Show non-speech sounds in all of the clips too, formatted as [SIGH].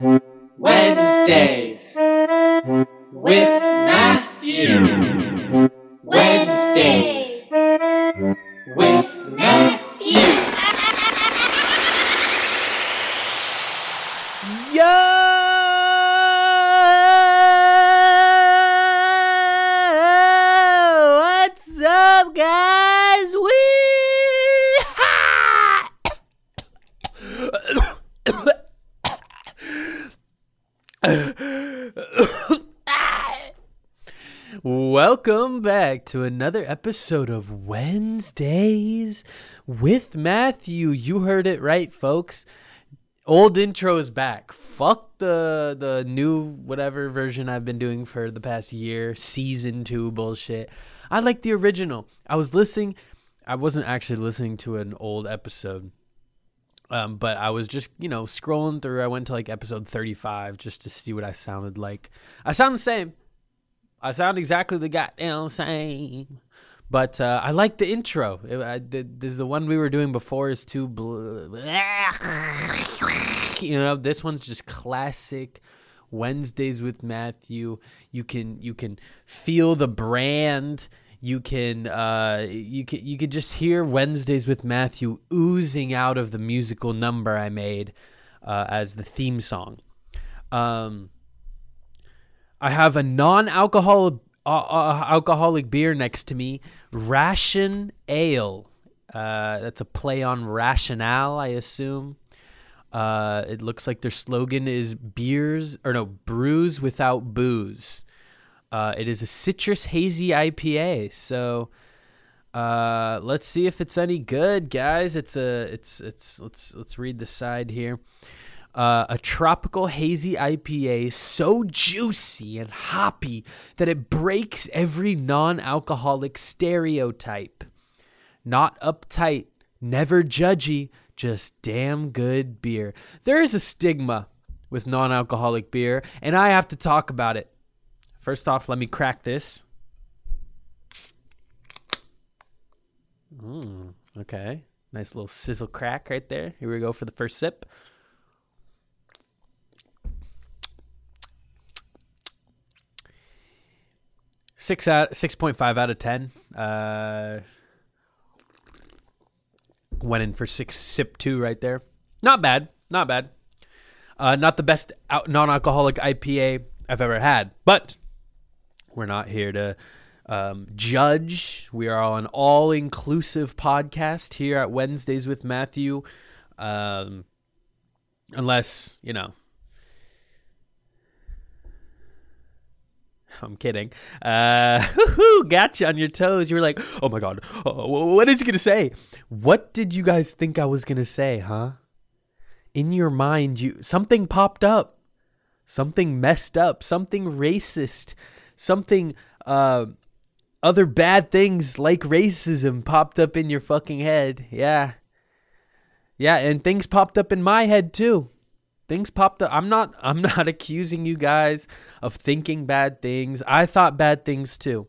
Wednesdays with Matthew. Wednesdays Welcome back to another episode of Wednesdays with Matthew. You heard it right, folks. Old intro is back. Fuck the the new whatever version I've been doing for the past year, season 2 bullshit. I like the original. I was listening I wasn't actually listening to an old episode. Um, but I was just, you know, scrolling through. I went to like episode 35 just to see what I sounded like. I sound the same. I sound exactly the goddamn same. But uh, I like the intro. It, I, this the one we were doing before is too bl- [LAUGHS] you know this one's just classic Wednesdays with Matthew. You can you can feel the brand. You can uh, you can you can just hear Wednesdays with Matthew oozing out of the musical number I made uh, as the theme song. Um, I have a non-alcoholic uh, uh, alcoholic beer next to me, Ration Ale. Uh, that's a play on rationale, I assume. Uh, it looks like their slogan is beers or no brews without booze. Uh, it is a citrus hazy IPA. So uh, let's see if it's any good, guys. It's a it's it's let's let's read the side here. Uh, a tropical hazy IPA so juicy and hoppy that it breaks every non alcoholic stereotype. Not uptight, never judgy, just damn good beer. There is a stigma with non alcoholic beer, and I have to talk about it. First off, let me crack this. Mm, okay. Nice little sizzle crack right there. Here we go for the first sip. Six out six point five out of ten. Uh, went in for six sip two right there. Not bad, not bad. Uh, not the best out, non-alcoholic IPA I've ever had, but we're not here to um, judge. We are an all-inclusive podcast here at Wednesdays with Matthew. Um, unless you know [LAUGHS] I'm kidding. Uh, [LAUGHS] got you on your toes. You were like, oh my God, uh, what is he going to say? What did you guys think I was going to say, huh? In your mind, you something popped up. Something messed up. Something racist. Something, uh, other bad things like racism popped up in your fucking head. Yeah. Yeah, and things popped up in my head too things popped up. I'm not i'm [LAUGHS] not accusing you guys of thinking bad things. I thought bad things too.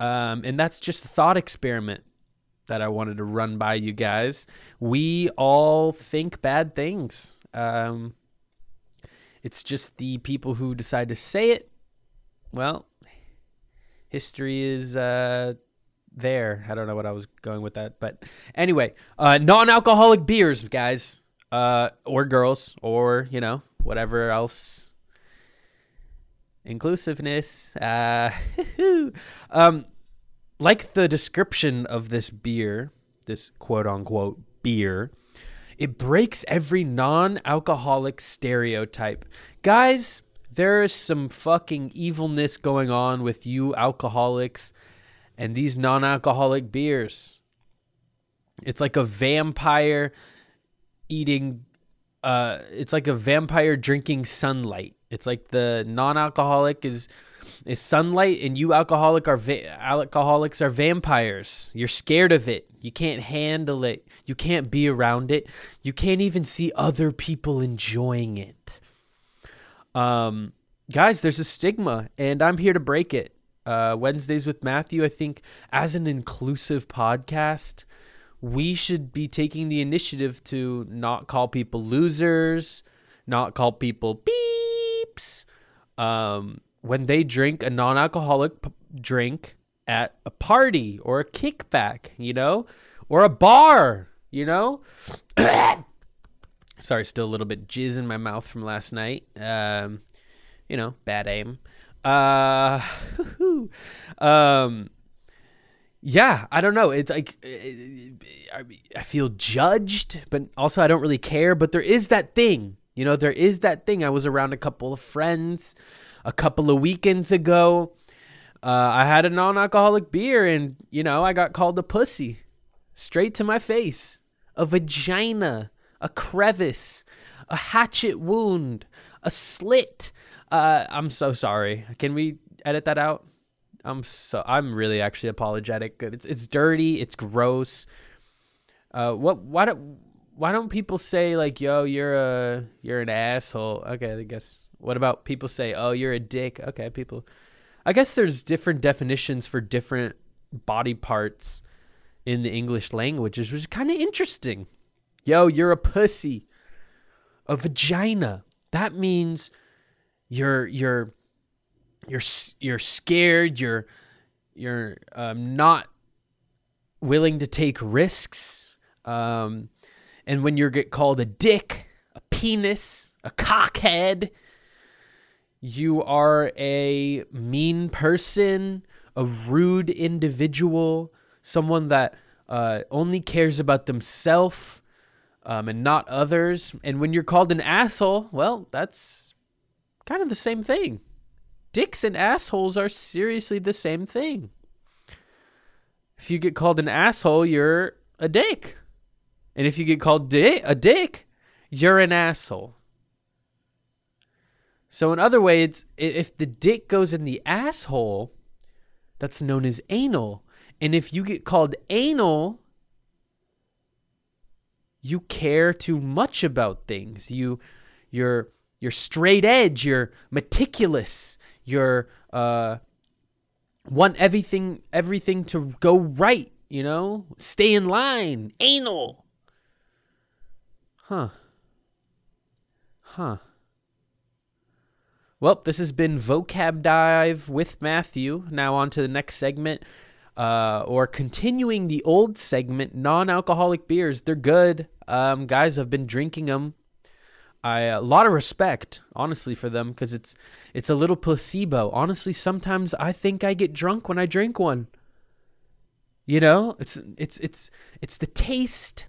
Um, and that's just a thought experiment that i wanted to run by you guys. We all think bad things. Um, it's just the people who decide to say it. Well history is uh, there. I don't know what i was going with that but anyway uh, non-alcoholic beers guys uh, or girls, or you know whatever else. Inclusiveness. Uh, [LAUGHS] um, like the description of this beer, this quote unquote beer, it breaks every non-alcoholic stereotype. Guys, there is some fucking evilness going on with you alcoholics and these non-alcoholic beers. It's like a vampire eating uh it's like a vampire drinking sunlight. It's like the non-alcoholic is is sunlight and you alcoholic are va- alcoholics are vampires. You're scared of it. You can't handle it. You can't be around it. You can't even see other people enjoying it. Um guys there's a stigma and i'm here to break it. Uh wednesdays with matthew i think as an inclusive podcast we should be taking the initiative to not call people losers, not call people beeps um, when they drink a non-alcoholic p- drink at a party or a kickback, you know, or a bar, you know. [COUGHS] Sorry, still a little bit jizz in my mouth from last night. Um, you know, bad aim. Uh, [LAUGHS] um, yeah, I don't know. It's like I, I feel judged, but also I don't really care. But there is that thing, you know, there is that thing. I was around a couple of friends a couple of weekends ago. Uh, I had a non-alcoholic beer, and you know, I got called a pussy, straight to my face, a vagina, a crevice, a hatchet wound, a slit. Uh, I'm so sorry. Can we edit that out? I'm so I'm really actually apologetic. It's it's dirty. It's gross. Uh, what? Why don't Why don't people say like, "Yo, you're a you're an asshole"? Okay, I guess. What about people say, "Oh, you're a dick"? Okay, people. I guess there's different definitions for different body parts in the English languages, which is kind of interesting. Yo, you're a pussy. A vagina. That means you're you're you're you're scared. You're you're um, not willing to take risks. Um, and when you get called a dick, a penis, a cockhead, you are a mean person, a rude individual, someone that uh, only cares about themselves um, and not others. And when you're called an asshole, well, that's kind of the same thing. Dicks and assholes are seriously the same thing. If you get called an asshole, you're a dick. And if you get called di- a dick, you're an asshole. So in other ways, if the dick goes in the asshole, that's known as anal. And if you get called anal, you care too much about things. You you're you're straight edge, you're meticulous, you're uh want everything everything to go right, you know? Stay in line. Anal. Huh. Huh. Well, this has been Vocab Dive with Matthew. Now, on to the next segment, uh, or continuing the old segment non alcoholic beers. They're good. Um, guys, I've been drinking them. I a lot of respect, honestly, for them because it's it's a little placebo. Honestly, sometimes I think I get drunk when I drink one. You know, it's it's it's it's the taste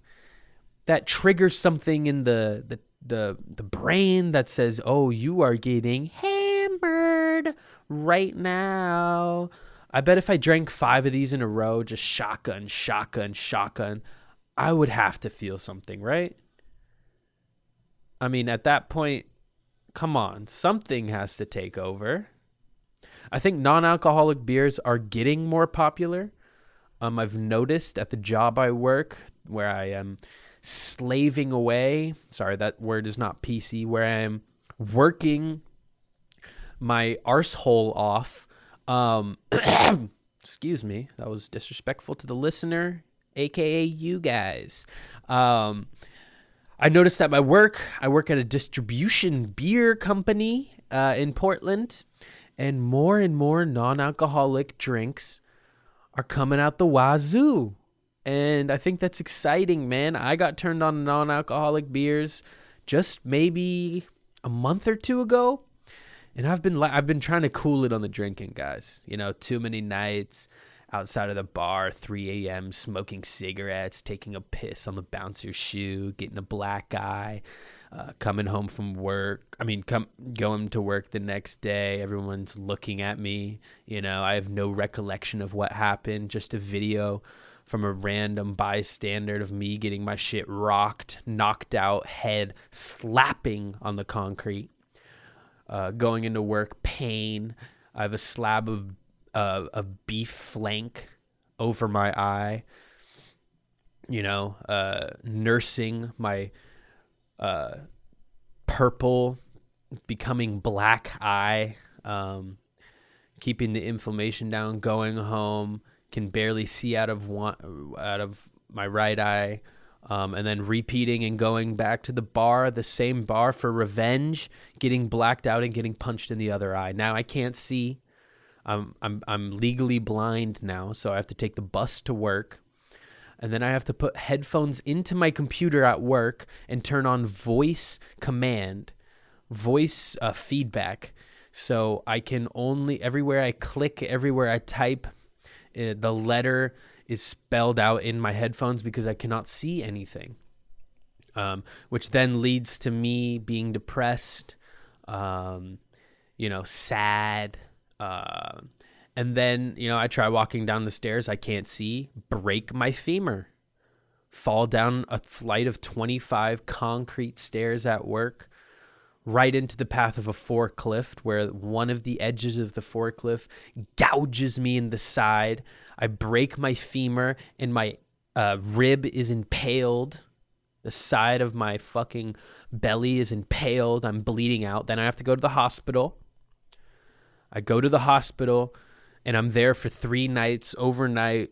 that triggers something in the the the the brain that says, "Oh, you are getting hammered right now." I bet if I drank 5 of these in a row, just shotgun, shotgun, shotgun, I would have to feel something, right? I mean, at that point, come on, something has to take over. I think non-alcoholic beers are getting more popular. Um, I've noticed at the job I work, where I am slaving away. Sorry, that word is not PC. Where I am working my arsehole off. Um, [COUGHS] excuse me, that was disrespectful to the listener, aka you guys. Um, I noticed that my work, I work at a distribution beer company uh, in Portland, and more and more non alcoholic drinks are coming out the wazoo. And I think that's exciting, man. I got turned on non alcoholic beers just maybe a month or two ago. And I've been I've been trying to cool it on the drinking, guys. You know, too many nights outside of the bar, 3 a.m., smoking cigarettes, taking a piss on the bouncer's shoe, getting a black eye, uh, coming home from work. I mean, come going to work the next day. Everyone's looking at me. You know, I have no recollection of what happened. Just a video from a random bystander of me getting my shit rocked, knocked out, head slapping on the concrete. Uh, going into work, pain. I have a slab of uh, a beef flank over my eye. You know, uh, nursing my uh, purple becoming black eye, um, keeping the inflammation down. Going home, can barely see out of one out of my right eye. Um, and then repeating and going back to the bar, the same bar for revenge, getting blacked out and getting punched in the other eye. Now I can't see. I'm I'm I'm legally blind now, so I have to take the bus to work. And then I have to put headphones into my computer at work and turn on voice command, voice uh, feedback. So I can only, everywhere I click, everywhere I type, uh, the letter is spelled out in my headphones because I cannot see anything. Um, which then leads to me being depressed, um, you know, sad. Uh, and then, you know, I try walking down the stairs, I can't see, break my femur, fall down a flight of 25 concrete stairs at work, right into the path of a forklift where one of the edges of the forklift gouges me in the side. I break my femur and my uh, rib is impaled. The side of my fucking belly is impaled. I'm bleeding out. Then I have to go to the hospital. I go to the hospital and I'm there for three nights overnight.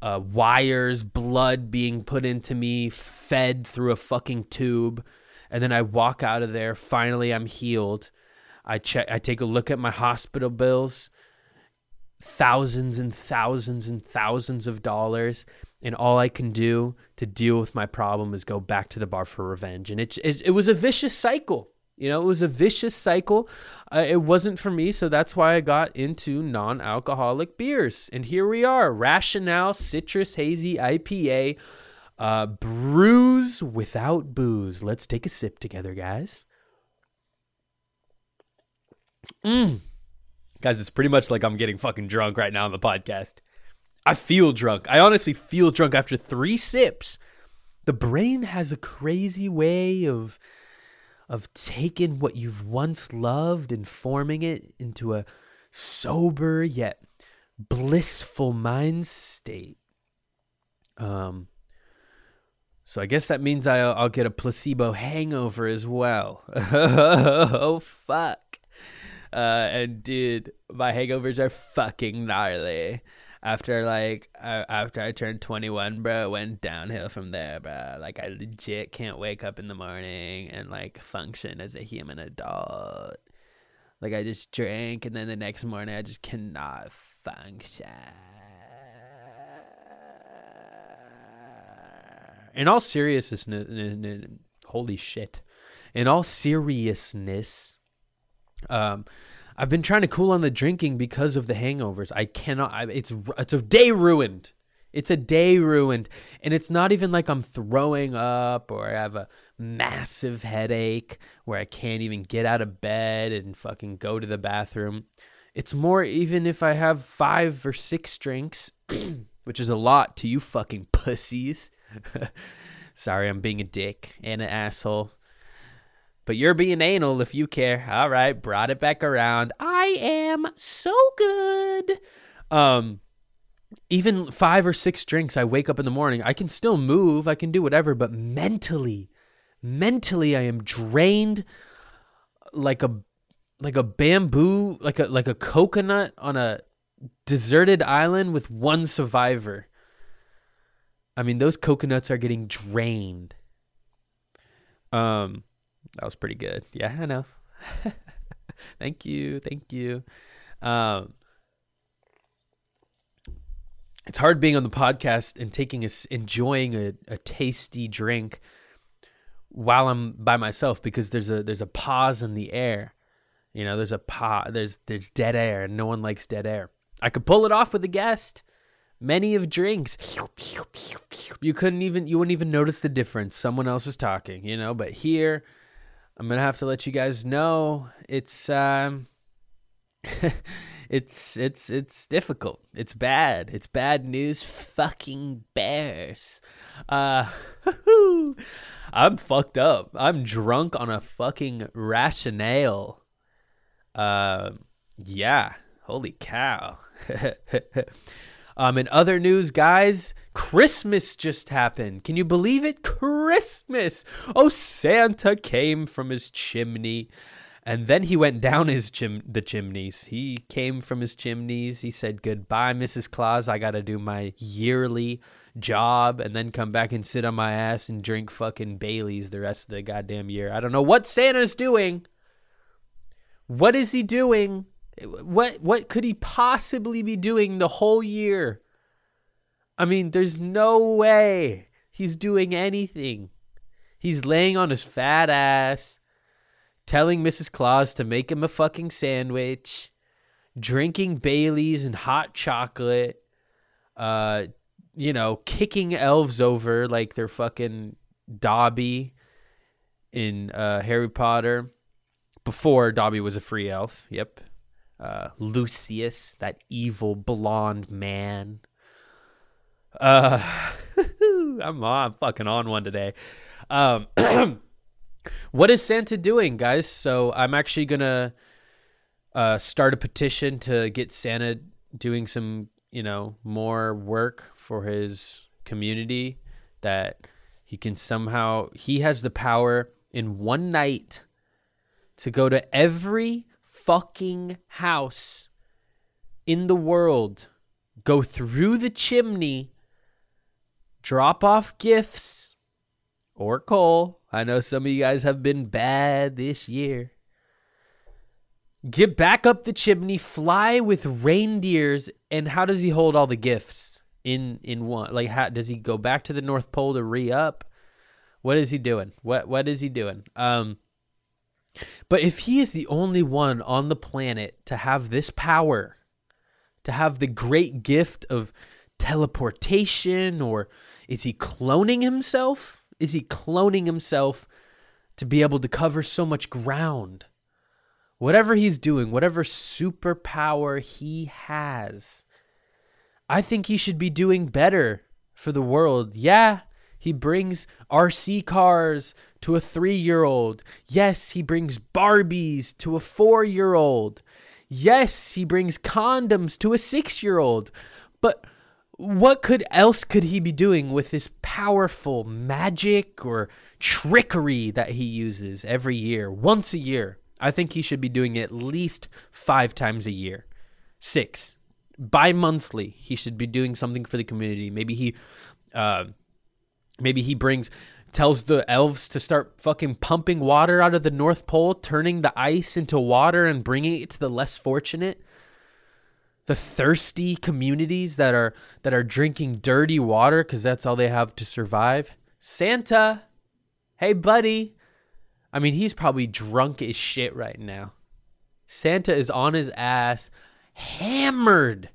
Uh, wires, blood being put into me, fed through a fucking tube, and then I walk out of there. Finally, I'm healed. I check. I take a look at my hospital bills, thousands and thousands and thousands of dollars, and all I can do to deal with my problem is go back to the bar for revenge. And it it, it was a vicious cycle. You know, it was a vicious cycle. Uh, it wasn't for me, so that's why I got into non alcoholic beers. And here we are Rationale Citrus Hazy IPA, uh, brews without booze. Let's take a sip together, guys. Mm. Guys, it's pretty much like I'm getting fucking drunk right now on the podcast. I feel drunk. I honestly feel drunk after three sips. The brain has a crazy way of of taking what you've once loved and forming it into a sober yet blissful mind state. Um, so I guess that means I'll, I'll get a placebo hangover as well. [LAUGHS] oh fuck! Uh, and dude, my hangovers are fucking gnarly after like uh, after I turned 21, bro, it went downhill from there, bro. Like I legit can't wake up in the morning and like function as a human adult. Like I just drink and then the next morning I just cannot function. In all seriousness, holy shit. In all seriousness, um, I've been trying to cool on the drinking because of the hangovers. I cannot. I, it's it's a day ruined. It's a day ruined, and it's not even like I'm throwing up or I have a massive headache where I can't even get out of bed and fucking go to the bathroom. It's more even if I have five or six drinks, [CLEARS THROAT] which is a lot to you fucking pussies. [LAUGHS] Sorry, I'm being a dick and an asshole. But you're being anal if you care. All right, brought it back around. I am so good. Um even 5 or 6 drinks I wake up in the morning, I can still move, I can do whatever, but mentally mentally I am drained like a like a bamboo, like a like a coconut on a deserted island with one survivor. I mean, those coconuts are getting drained. Um that was pretty good. Yeah, I know. [LAUGHS] thank you, thank you. Um, it's hard being on the podcast and taking a enjoying a, a tasty drink while I'm by myself because there's a there's a pause in the air. You know, there's a pause. There's there's dead air, and no one likes dead air. I could pull it off with a guest. Many of drinks, you couldn't even you wouldn't even notice the difference. Someone else is talking, you know. But here, I'm gonna have to let you guys know it's um [LAUGHS] it's it's it's difficult. It's bad. It's bad news. Fucking bears. Uh [LAUGHS] I'm fucked up. I'm drunk on a fucking rationale. Uh yeah. Holy cow. [LAUGHS] um in other news, guys, Christmas just happened. Can you believe it? Christmas! Oh, Santa came from his chimney. And then he went down his chim- the chimneys. He came from his chimneys. He said, Goodbye, Mrs. Claus. I got to do my yearly job and then come back and sit on my ass and drink fucking Baileys the rest of the goddamn year. I don't know what Santa's doing. What is he doing? What what could he possibly be doing the whole year? I mean, there's no way he's doing anything. He's laying on his fat ass, telling Mrs. Claus to make him a fucking sandwich, drinking Baileys and hot chocolate, uh, you know, kicking elves over like they're fucking Dobby in uh, Harry Potter. Before Dobby was a free elf. Yep. Uh, Lucius, that evil blonde man. Uh, [LAUGHS] I'm on, I'm fucking on one today. Um, [CLEARS THROAT] what is Santa doing, guys? So I'm actually gonna uh, start a petition to get Santa doing some, you know, more work for his community. That he can somehow he has the power in one night to go to every fucking house in the world, go through the chimney, drop off gifts or coal. I know some of you guys have been bad this year. Get back up the chimney, fly with reindeers, and how does he hold all the gifts in in one? Like, how does he go back to the North Pole to re up? What is he doing? What what is he doing? Um, but if he is the only one on the planet to have this power, to have the great gift of teleportation, or is he cloning himself? Is he cloning himself to be able to cover so much ground? Whatever he's doing, whatever superpower he has, I think he should be doing better for the world. Yeah, he brings RC cars to a three year old. Yes, he brings Barbies to a four year old. Yes, he brings condoms to a six year old. But what could else could he be doing with this powerful magic or trickery that he uses every year, once a year? I think he should be doing it at least five times a year. Six. Bi monthly, he should be doing something for the community. Maybe he uh, maybe he brings tells the elves to start fucking pumping water out of the North Pole, turning the ice into water and bringing it to the less fortunate. The thirsty communities that are that are drinking dirty water cuz that's all they have to survive. Santa, hey buddy. I mean, he's probably drunk as shit right now. Santa is on his ass, hammered.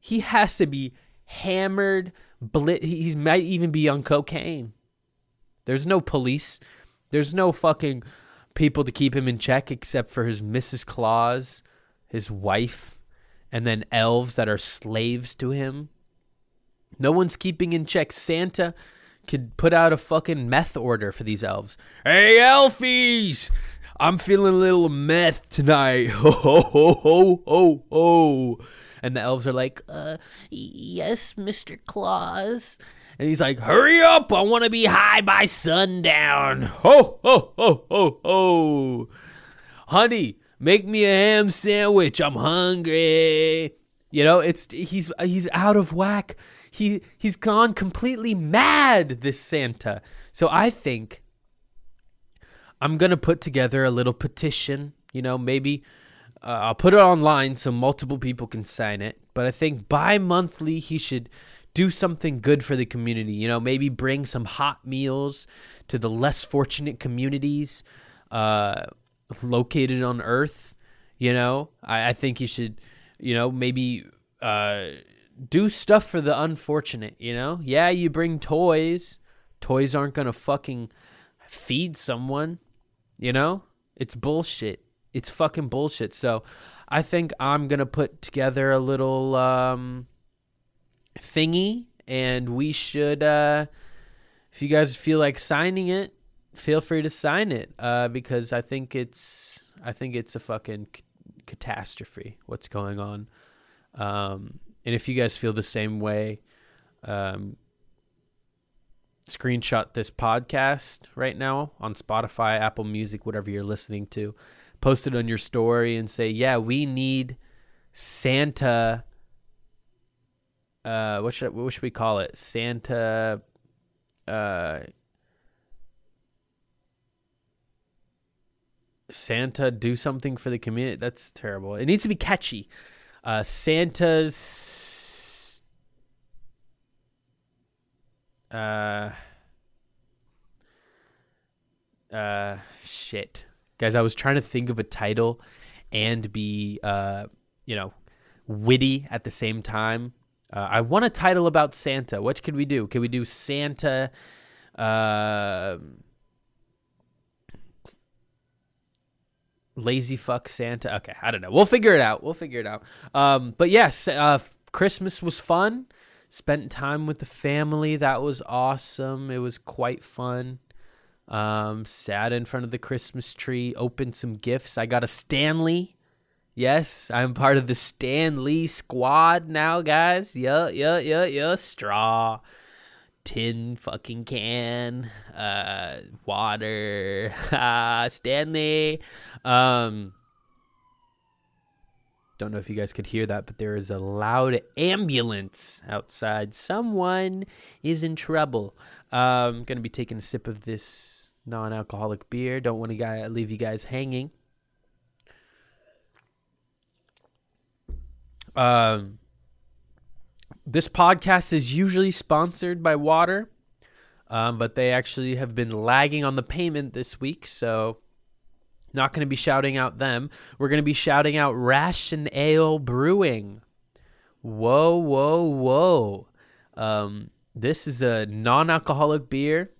He has to be hammered. Blit. He might even be on cocaine. There's no police. There's no fucking people to keep him in check except for his Mrs. Claus, his wife, and then elves that are slaves to him. No one's keeping in check. Santa could put out a fucking meth order for these elves. Hey, elfies! I'm feeling a little meth tonight. [LAUGHS] Ho, ho, ho, ho, ho, ho. And the elves are like, uh, yes, Mr. Claus. And he's like, hurry up. I want to be high by sundown. Ho, ho, ho, ho, ho. Honey, make me a ham sandwich. I'm hungry. You know, it's he's he's out of whack. He he's gone completely mad this Santa. So I think I'm going to put together a little petition, you know, maybe uh, I'll put it online so multiple people can sign it. But I think bi monthly he should do something good for the community. You know, maybe bring some hot meals to the less fortunate communities uh, located on Earth. You know, I, I think you should, you know, maybe uh, do stuff for the unfortunate. You know, yeah, you bring toys. Toys aren't gonna fucking feed someone. You know, it's bullshit. It's fucking bullshit. So I think I'm to put together a little um, thingy and we should, uh, if you guys feel like signing it, feel free to sign it uh, because I think it's, I think it's a fucking c- catastrophe what's going on. Um, and if you guys feel the same way, um, screenshot this podcast right now on Spotify, Apple Music, whatever you're listening to post it on your story and say, "Yeah, we need Santa uh, what should what should we call it? Santa. Uh, Santa do something for the community. That's terrible. It needs to be catchy. Uh, Santa's. Uh. Uh, shit, guys. I was trying to think of a title, and be uh, you know, witty at the same time. Uh, I want a title about Santa. What could we do? Can we do Santa? Uh, lazy fuck Santa. Okay, I don't know. We'll figure it out. We'll figure it out. Um, but yes, uh, Christmas was fun. Spent time with the family. That was awesome. It was quite fun. Um, sat in front of the Christmas tree, opened some gifts. I got a Stanley. Yes, I'm part of the Stanley squad now, guys. Yeah, yeah, yeah, yeah. Straw, tin fucking can, uh, water, [LAUGHS] Stanley. Um, don't know if you guys could hear that, but there is a loud ambulance outside. Someone is in trouble. Um, gonna be taking a sip of this non-alcoholic beer. Don't want to leave you guys hanging. Um, this podcast is usually sponsored by water, um, but they actually have been lagging on the payment this week, so not going to be shouting out them. We're going to be shouting out Ration Ale Brewing. Whoa, whoa, whoa! Um, this is a non-alcoholic beer,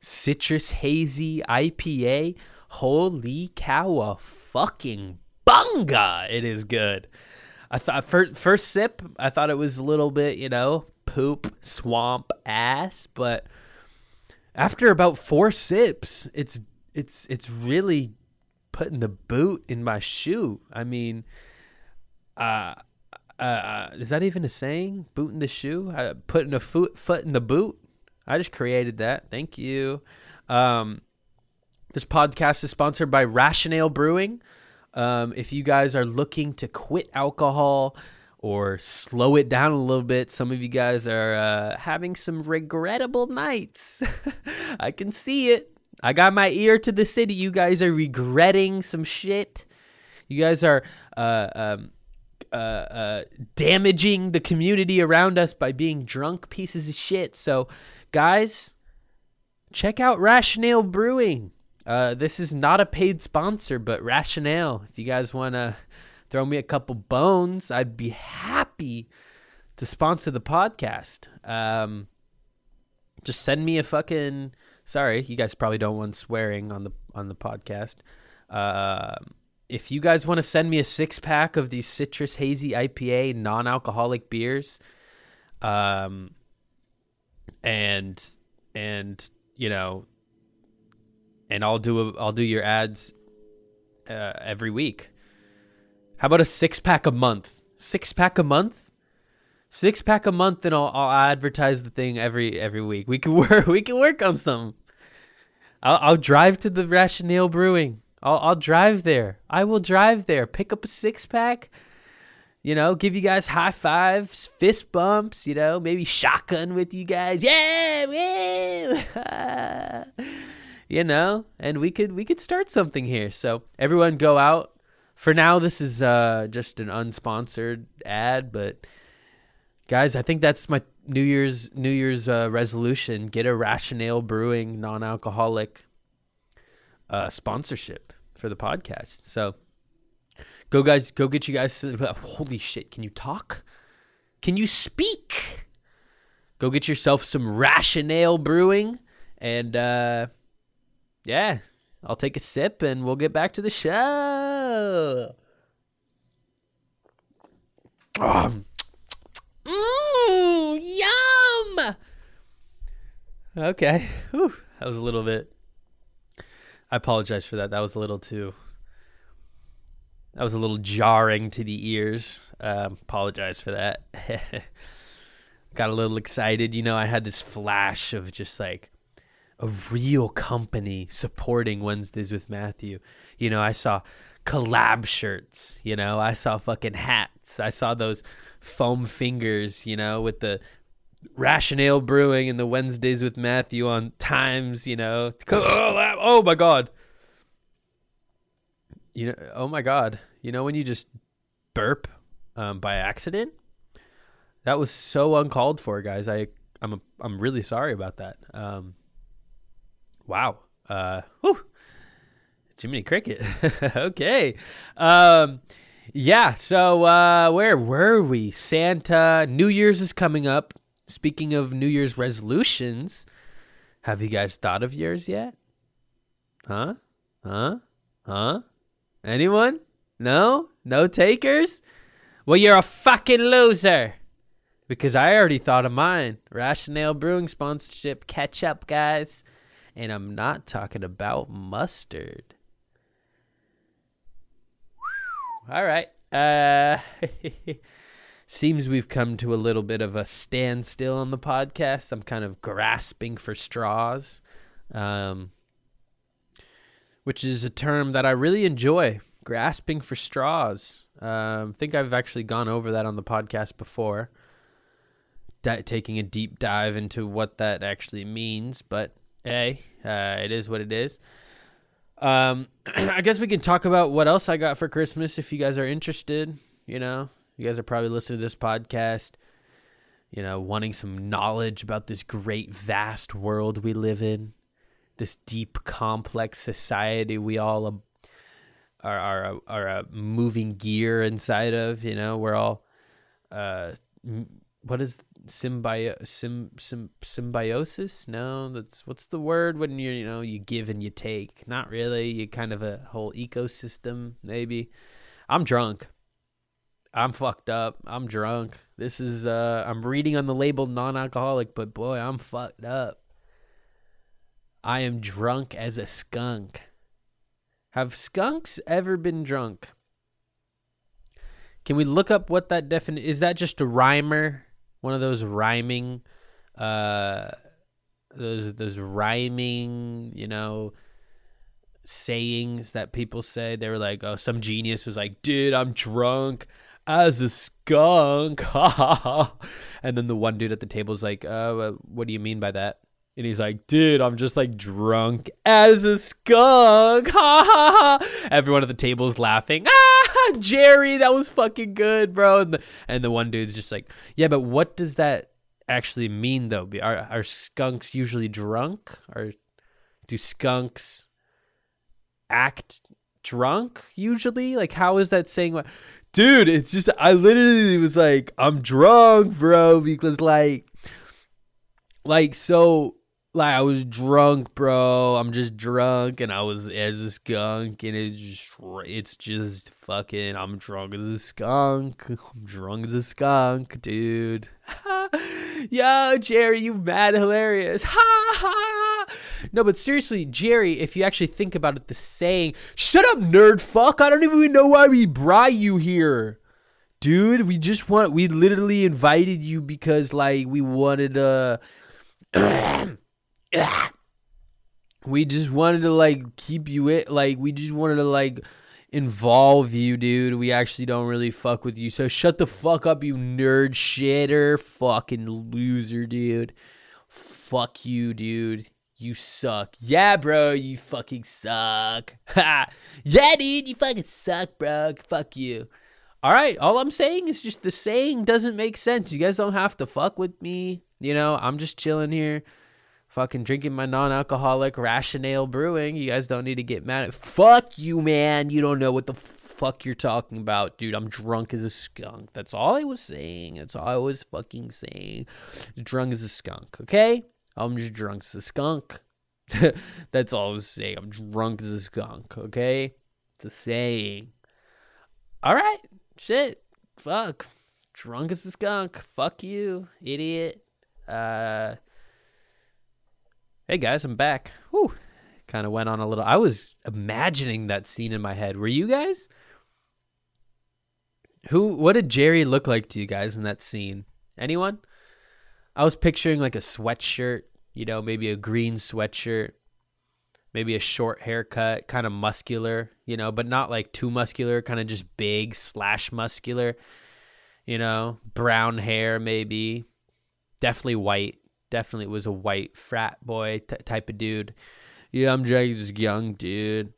citrus hazy IPA. Holy cow! A fucking bunga! It is good. I thought first first sip, I thought it was a little bit, you know, poop, swamp, ass, but after about four sips, it's it's it's really putting the boot in my shoe. I mean, uh, uh, uh is that even a saying? Boot in the shoe? Uh, putting a foot foot in the boot. I just created that. Thank you. Um, this podcast is sponsored by Rationale Brewing. Um, if you guys are looking to quit alcohol or slow it down a little bit, some of you guys are uh, having some regrettable nights. [LAUGHS] I can see it. I got my ear to the city. You guys are regretting some shit. You guys are uh, um, uh, uh, damaging the community around us by being drunk pieces of shit. So, guys, check out Rationale Brewing. Uh, this is not a paid sponsor, but Rationale. If you guys want to throw me a couple bones, I'd be happy to sponsor the podcast. Um, just send me a fucking. Sorry, you guys probably don't want swearing on the on the podcast. Uh, if you guys want to send me a six pack of these citrus hazy IPA non-alcoholic beers, um, and and you know and I'll do a, I'll do your ads uh, every week. How about a six pack a month? Six pack a month? Six pack a month, and I'll, I'll advertise the thing every every week. We can [LAUGHS] work. We can work on some. I'll, I'll drive to the Rationale Brewing. I'll I'll drive there. I will drive there. Pick up a six pack. You know, give you guys high fives, fist bumps. You know, maybe shotgun with you guys. Yeah, [LAUGHS] you know, and we could we could start something here. So everyone go out. For now, this is uh, just an unsponsored ad, but guys, I think that's my New Year's New Year's uh, resolution: get a Rationale Brewing non-alcoholic uh, sponsorship for the podcast. So go, guys, go get you guys. Holy shit! Can you talk? Can you speak? Go get yourself some Rationale Brewing and. uh yeah, I'll take a sip and we'll get back to the show. Oh. Yum. Okay. Whew, that was a little bit. I apologize for that. That was a little too. That was a little jarring to the ears. Um, apologize for that. [LAUGHS] Got a little excited. You know, I had this flash of just like a real company supporting Wednesdays with Matthew. You know, I saw collab shirts, you know, I saw fucking hats. I saw those foam fingers, you know, with the Rationale Brewing and the Wednesdays with Matthew on Times, you know. Oh my god. You know, oh my god. You know when you just burp um, by accident? That was so uncalled for, guys. I I'm a, I'm really sorry about that. Um, wow. Uh, whew. Jiminy Cricket. [LAUGHS] okay. Um, yeah. So uh, where were we? Santa. New Year's is coming up. Speaking of New Year's resolutions, have you guys thought of yours yet? Huh? Huh? Huh? Anyone? No? No takers? Well, you're a fucking loser. Because I already thought of mine. Rationale Brewing sponsorship. Catch up, guys. And I'm not talking about mustard. All right. Uh, [LAUGHS] seems we've come to a little bit of a standstill on the podcast. I'm kind of grasping for straws, um, which is a term that I really enjoy. Grasping for straws. Um, I think I've actually gone over that on the podcast before, di- taking a deep dive into what that actually means. But hey, uh, it is what it is. Um, [CLEARS THROAT] I guess we can talk about what else I got for Christmas if you guys are interested. You know, you guys are probably listening to this podcast, you know, wanting some knowledge about this great, vast world we live in, this deep, complex society we all um, are are are a moving gear inside of. You know, we're all, uh, what is symbio sim, sim, symbiosis? No that's what's the word when you you know you give and you take? Not really. You kind of a whole ecosystem maybe. I'm drunk. I'm fucked up. I'm drunk. This is uh i'm reading on the label non-alcoholic but boy i'm fucked up. I am drunk as a skunk. Have skunks ever been drunk? Can we look up what that definition is that just a rhymer one of those rhyming uh those those rhyming you know sayings that people say they were like oh some genius was like dude i'm drunk as a skunk [LAUGHS] and then the one dude at the table is like uh what do you mean by that and he's like, dude, I'm just like drunk as a skunk. Ha ha ha. Everyone at the table is laughing. Ah, [LAUGHS] [LAUGHS] Jerry, that was fucking good, bro. And the, and the one dude's just like, yeah, but what does that actually mean, though? Are, are skunks usually drunk? Or do skunks act drunk usually? Like, how is that saying? what? Dude, it's just, I literally was like, I'm drunk, bro, because like, like, so like I was drunk, bro. I'm just drunk, and I was as a skunk, and it's just it's just fucking. I'm drunk as a skunk. I'm drunk as a skunk, dude. [LAUGHS] Yo, Jerry, you mad hilarious. [LAUGHS] Ha ha. No, but seriously, Jerry, if you actually think about it, the saying, "Shut up, nerd fuck." I don't even know why we brought you here dude we just want we literally invited you because like we wanted uh, [CLEARS THROAT] to we just wanted to like keep you it like we just wanted to like involve you dude. We actually don't really fuck with you. So shut the fuck up you nerd shitter fucking loser dude. Fuck you dude. You suck. Yeah bro you fucking suck. [LAUGHS] Yeah dude you fucking suck bro. Fuck you. All right all i'm saying is just the saying doesn't make sense. You guys don't have to fuck with me you know? I'm just chilling here fucking drinking my non-alcoholic rationale brewing. You guys don't need to get mad at. Fuck you, man. You don't know what the fuck you're talking about, dude. I'm drunk as a skunk. That's all I was saying. That's all I was fucking saying. Drunk as a skunk. Okay, I'm just drunk as a skunk. [LAUGHS] That's all I was saying. I'm drunk as a skunk. Okay, it's a saying. All right, shit. Fuck. Drunk as a skunk. Fuck you, idiot. Uh Hey guys, I'm back. Whew. Kind of went on a little. I was imagining that scene in my head. Were you guys? Who? What did Jerry look like to you guys in that scene? Anyone? I was picturing like a sweatshirt. You know, maybe a green sweatshirt, maybe a short haircut, kind of muscular. You know, but not like too muscular. Kind of just big slash muscular. you know, brown hair maybe, definitely white. Definitely was a white frat boy t- type of dude. Yeah, I'm just young dude.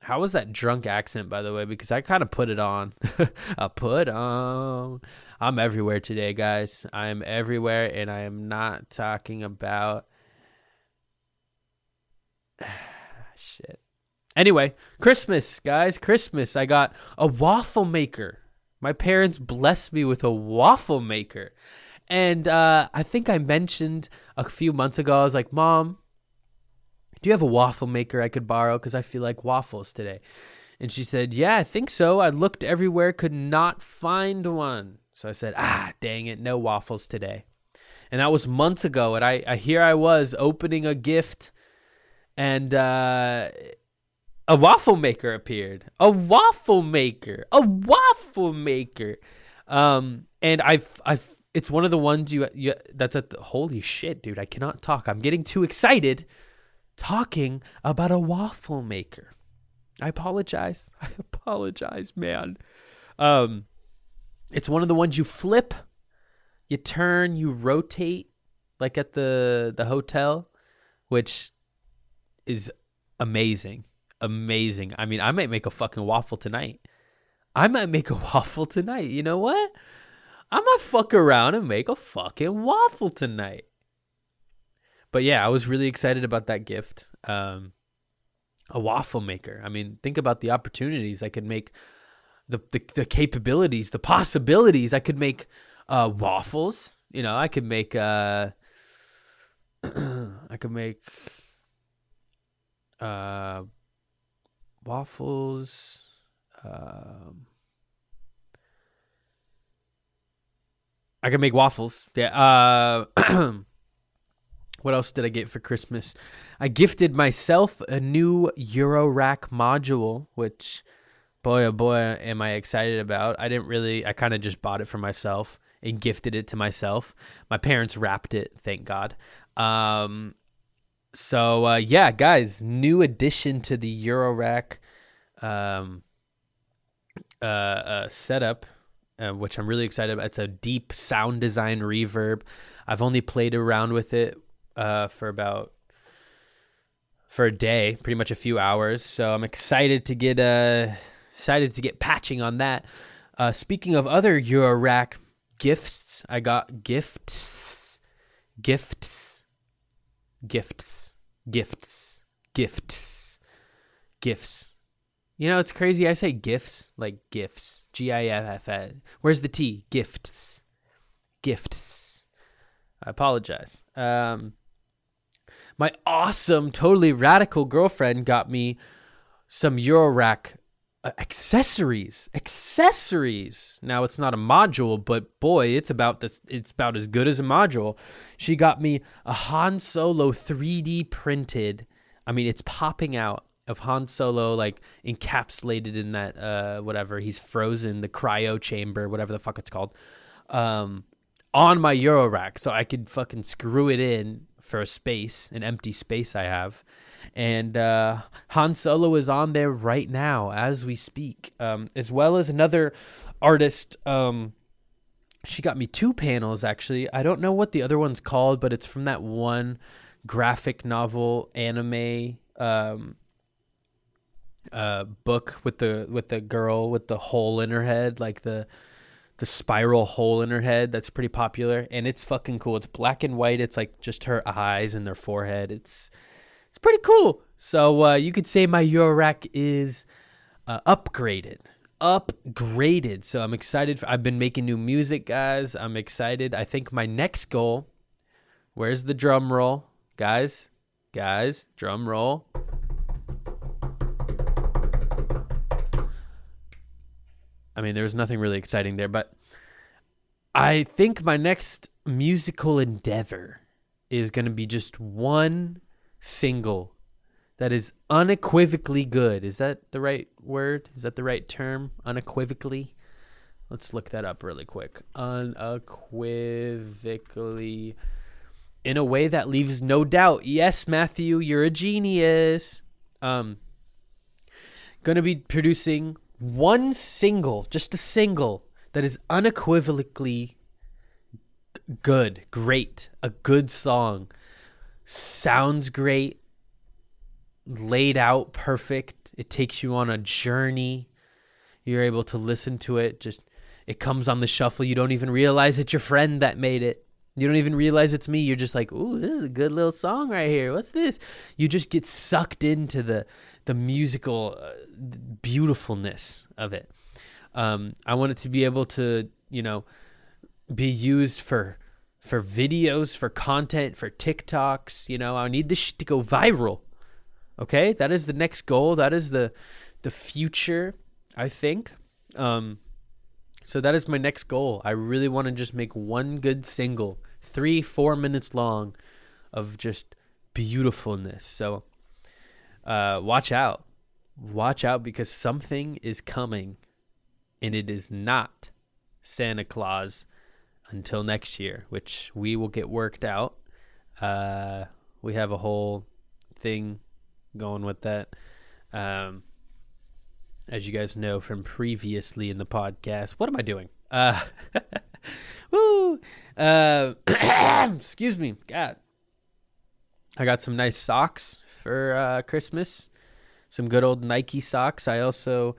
How was that drunk accent, by the way? Because I kind of put it on. [LAUGHS] I put on. I'm everywhere today, guys. I am everywhere, and I am not talking about. [SIGHS] Shit. Anyway, Christmas, guys. Christmas. I got a waffle maker. My parents blessed me with a waffle maker. And uh, I think I mentioned a few months ago, I was like, Mom, do you have a waffle maker I could borrow? Because I feel like waffles today. And she said, Yeah, I think so. I looked everywhere, could not find one. So I said, Ah, dang it, no waffles today. And that was months ago. And I, I here I was opening a gift, and uh, a waffle maker appeared. A waffle maker. A waffle maker. Um, and I've I've it's one of the ones you you that's at the holy shit, dude. I cannot talk. I'm getting too excited talking about a waffle maker. I apologize. [LAUGHS] I apologize, man. Um, it's one of the ones you flip, you turn, you rotate, like at the the hotel, which is amazing, amazing. I mean, I might make a fucking waffle tonight. I might make a [LAUGHS] waffle tonight. You know what? I might fuck around and make a fucking waffle tonight but yeah, I was really excited about that gift. Um, a waffle maker. I mean, think about the opportunities I could make, the the, the capabilities, the possibilities. I could make uh, waffles. You know, I could make. Uh, [CLEARS THROAT] I could make uh, waffles. Um, I can make waffles. Yeah. Uh, [CLEARS THROAT] What else did I get for Christmas? I gifted myself a new Eurorack module, which, boy oh boy, am I excited about. I didn't really, I kind of just bought it for myself and gifted it to myself. My parents wrapped it, thank God. Um, so, uh, yeah, guys, new addition to the Eurorack um, uh, uh, setup. Uh, which I'm really excited about. It's a deep sound design reverb. I've only played around with it uh, for about for a day, pretty much a few hours. So I'm excited to get uh excited to get patching on that. Uh, speaking of other Eurorack gifts, I got gifts, gifts, gifts, gifts, gifts, gifts. You know, it's crazy. I say gifts like gifts. G I F F S. Where's the T? Gifts. Gifts. I apologize. Um, my awesome, totally radical girlfriend got me some Eurorack uh, accessories. Accessories. Now it's not a module, but boy, it's about this. It's about as good as a module. She got me a Han Solo 3D printed. I mean, it's popping out of Han Solo, like encapsulated in that uh whatever he's frozen, the cryo chamber, whatever the fuck it's called. Um, on my Eurorack so I could fucking screw it in for a space, an empty space I have. And uh, Han Solo is on there right now as we speak, um, as well as another artist. Um, she got me two panels actually. I don't know what the other one's called, but it's from that one graphic novel anime um, uh, book with the with the girl with the hole in her head, like the the spiral hole in her head that's pretty popular and it's fucking cool. It's black and white. It's like just her eyes and their forehead. It's it's pretty cool. So uh, you could say my Eurorack is uh, upgraded, upgraded. So I'm excited. For, I've been making new music, guys. I'm excited. I think my next goal. Where's the drum roll, guys? Guys, drum roll. I mean, there was nothing really exciting there, but I think my next musical endeavor is going to be just one single that is unequivocally good. Is that the right word? Is that the right term? Unequivocally? Let's look that up really quick. Unequivocally. In a way that leaves no doubt. Yes, Matthew, you're a genius. Um, going to be producing one single, just a single, that is unequivocally good, great, a good song, sounds great, laid out perfect. It takes you on a journey. You're able to listen to it. Just it comes on the shuffle. You don't even realize it's your friend that made it. You don't even realize it's me. You're just like, "Ooh, this is a good little song right here. What's this?" You just get sucked into the the musical uh, beautifulness of it. Um, I want it to be able to, you know, be used for for videos, for content, for TikToks. You know, I need this shit to go viral. Okay, that is the next goal. That is the the future. I think. Um, so that is my next goal. I really want to just make one good single, three, four minutes long, of just beautifulness. So, uh, watch out, watch out because something is coming, and it is not Santa Claus until next year, which we will get worked out. Uh, we have a whole thing going with that. Um, as you guys know from previously in the podcast. What am I doing? Uh, [LAUGHS] woo! Uh, [CLEARS THROAT] excuse me. God. I got some nice socks for uh, Christmas. Some good old Nike socks. I also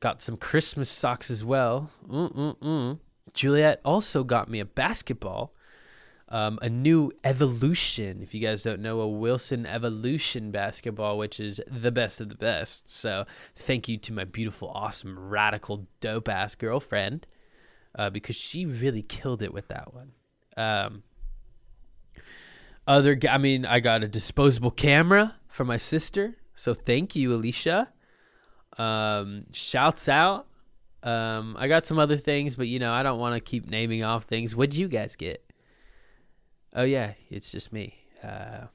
got some Christmas socks as well. Mm-mm-mm. Juliet also got me a basketball um, a new evolution. If you guys don't know, a Wilson Evolution basketball, which is the best of the best. So thank you to my beautiful, awesome, radical, dope ass girlfriend uh, because she really killed it with that one. Um, other, I mean, I got a disposable camera for my sister. So thank you, Alicia. Um, shouts out. Um, I got some other things, but you know, I don't want to keep naming off things. What'd you guys get? Oh yeah, it's just me. Uh,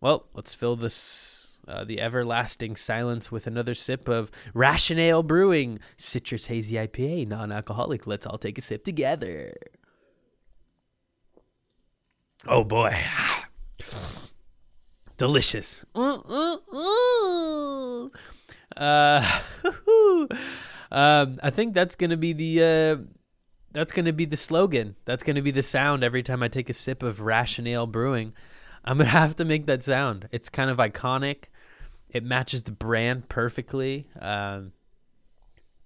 well, let's fill this uh, the everlasting silence with another sip of Rationale Brewing Citrus Hazy IPA, non-alcoholic. Let's all take a sip together. Oh boy, [SIGHS] delicious. Uh, [LAUGHS] um, I think that's gonna be the. That's going to be the slogan. That's going to be the sound every time I take a sip of Rationale Brewing. I'm going [LAUGHS] to have to make that sound. It's kind of iconic. It matches the brand perfectly. Um,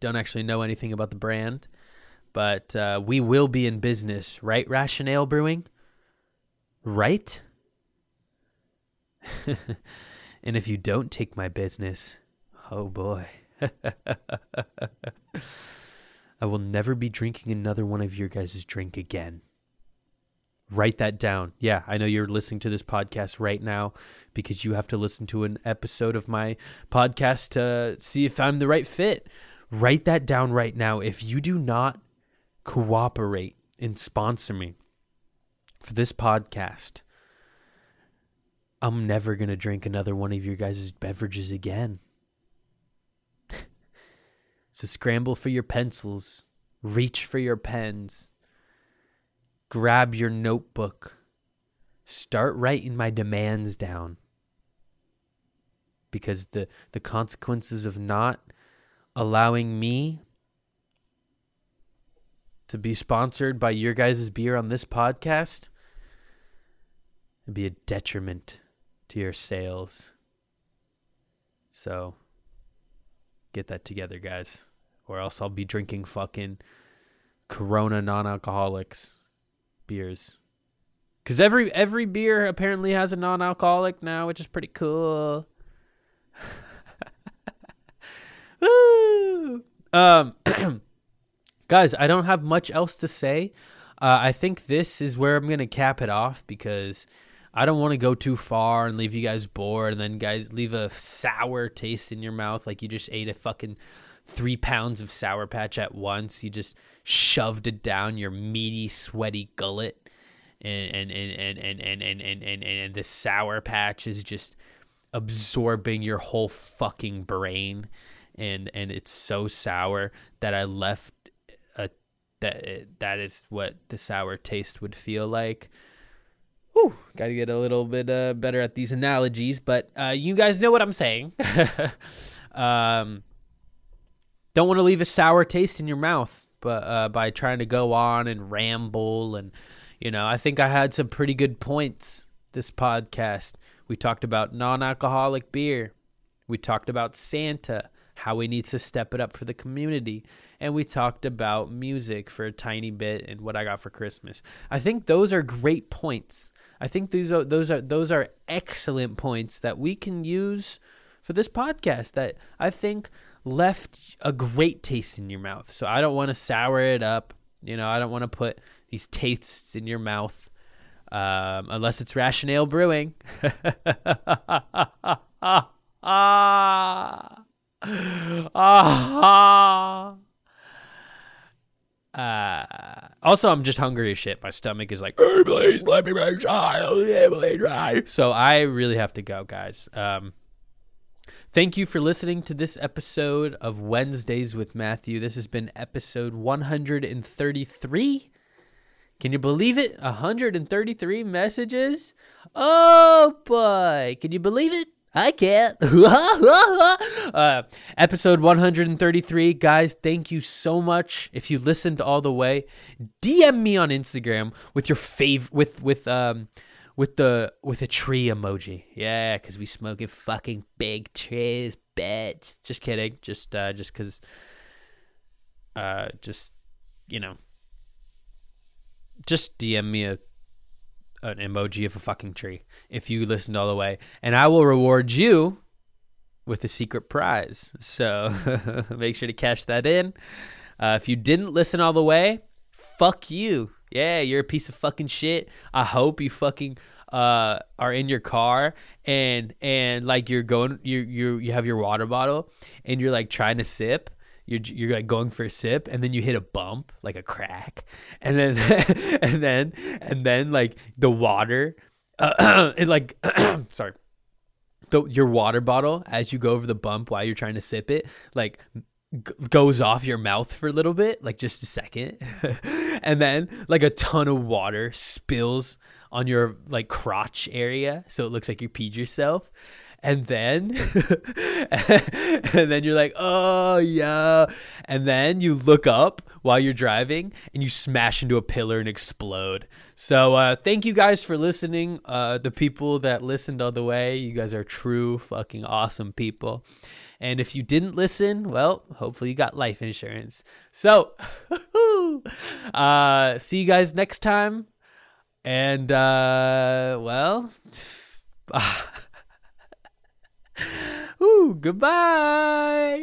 don't actually know anything about the brand, but uh, we will be in business, right? Rationale Brewing? Right? [LAUGHS] and if you don't take my business, oh boy. [LAUGHS] I will never be drinking another one of your guys' drink again. Write that down. Yeah, I know you're listening to this podcast right now because you have to listen to an episode of my podcast to see if I'm the right fit. Write that down right now. If you do not cooperate and sponsor me for this podcast, I'm never going to drink another one of your guys' beverages again. So scramble for your pencils, reach for your pens, grab your notebook, start writing my demands down. Because the, the consequences of not allowing me to be sponsored by your guys' beer on this podcast would be a detriment to your sales. So Get that together, guys. Or else I'll be drinking fucking Corona non-alcoholics beers. Cause every every beer apparently has a non-alcoholic now, which is pretty cool. [LAUGHS] Woo! Um, [CLEARS THROAT] guys, I don't have much else to say. Uh, I think this is where I'm gonna cap it off because I don't want to go too far and leave you guys bored and then guys leave a sour taste in your mouth like you just ate a fucking three pounds of sour patch at once. You just shoved it down your meaty, sweaty gullet and and and and and and and, and, and, the sour patch is just absorbing your whole fucking brain and and it's so sour that I left a that that is what the sour taste would feel like. Whew, got to get a little bit uh, better at these analogies, but uh, you guys know what I'm saying. [LAUGHS] um, don't want to leave a sour taste in your mouth, but uh, by trying to go on and ramble and you know, I think I had some pretty good points this podcast. We talked about non-alcoholic beer. We talked about Santa, how we need to step it up for the community, and we talked about music for a tiny bit and what I got for Christmas. I think those are great points. I think these are those are those are excellent points that we can use for this podcast that I think left a great taste in your mouth. So I don't want to sour it up. You know, I don't want to put these tastes in your mouth um, unless it's Rationale Brewing. ah, [LAUGHS] ah. Uh, also, I'm just hungry as shit. My stomach is like, hey, please let me make child. So I really have to go, guys. Um, thank you for listening to this episode of Wednesdays with Matthew. This has been episode 133. Can you believe it? 133 messages? Oh boy. Can you believe it? I can't. [LAUGHS] uh, episode 133, guys. Thank you so much. If you listened all the way, DM me on Instagram with your fav with with um with the with a tree emoji. Yeah, because we smoking fucking big trees, bitch. Just kidding. Just uh, just because. Uh, just you know. Just DM me a an emoji of a fucking tree if you listened all the way, and I will reward you with a secret prize. So [LAUGHS] make sure to cash that in. Uh, if you didn't listen all the way, fuck you. Yeah, you're a piece of fucking shit. I hope you fucking uh, are in your car and and like you're going you you you have your water bottle and you're like trying to sip. You're you're like going for a sip and then you hit a bump like a crack. And then [LAUGHS] and then and then like the water uh, [CLEARS THROAT] it like [CLEARS THROAT] sorry. The, your water bottle as you go over the bump while you're trying to sip it like g- goes off your mouth for a little bit like just a second. [LAUGHS] And then like a ton of water spills on your like crotch area so it looks like you peed yourself. And then [LAUGHS] and then you're like oh yeah. And then you look up while you're driving and you smash into a pillar and explode. So uh, thank you guys for listening uh, the people that listened all the way. You guys are true fucking awesome people and if you didn't listen well hopefully you got life insurance so [LAUGHS] uh, see you guys next time and uh, well [LAUGHS] Ooh, goodbye.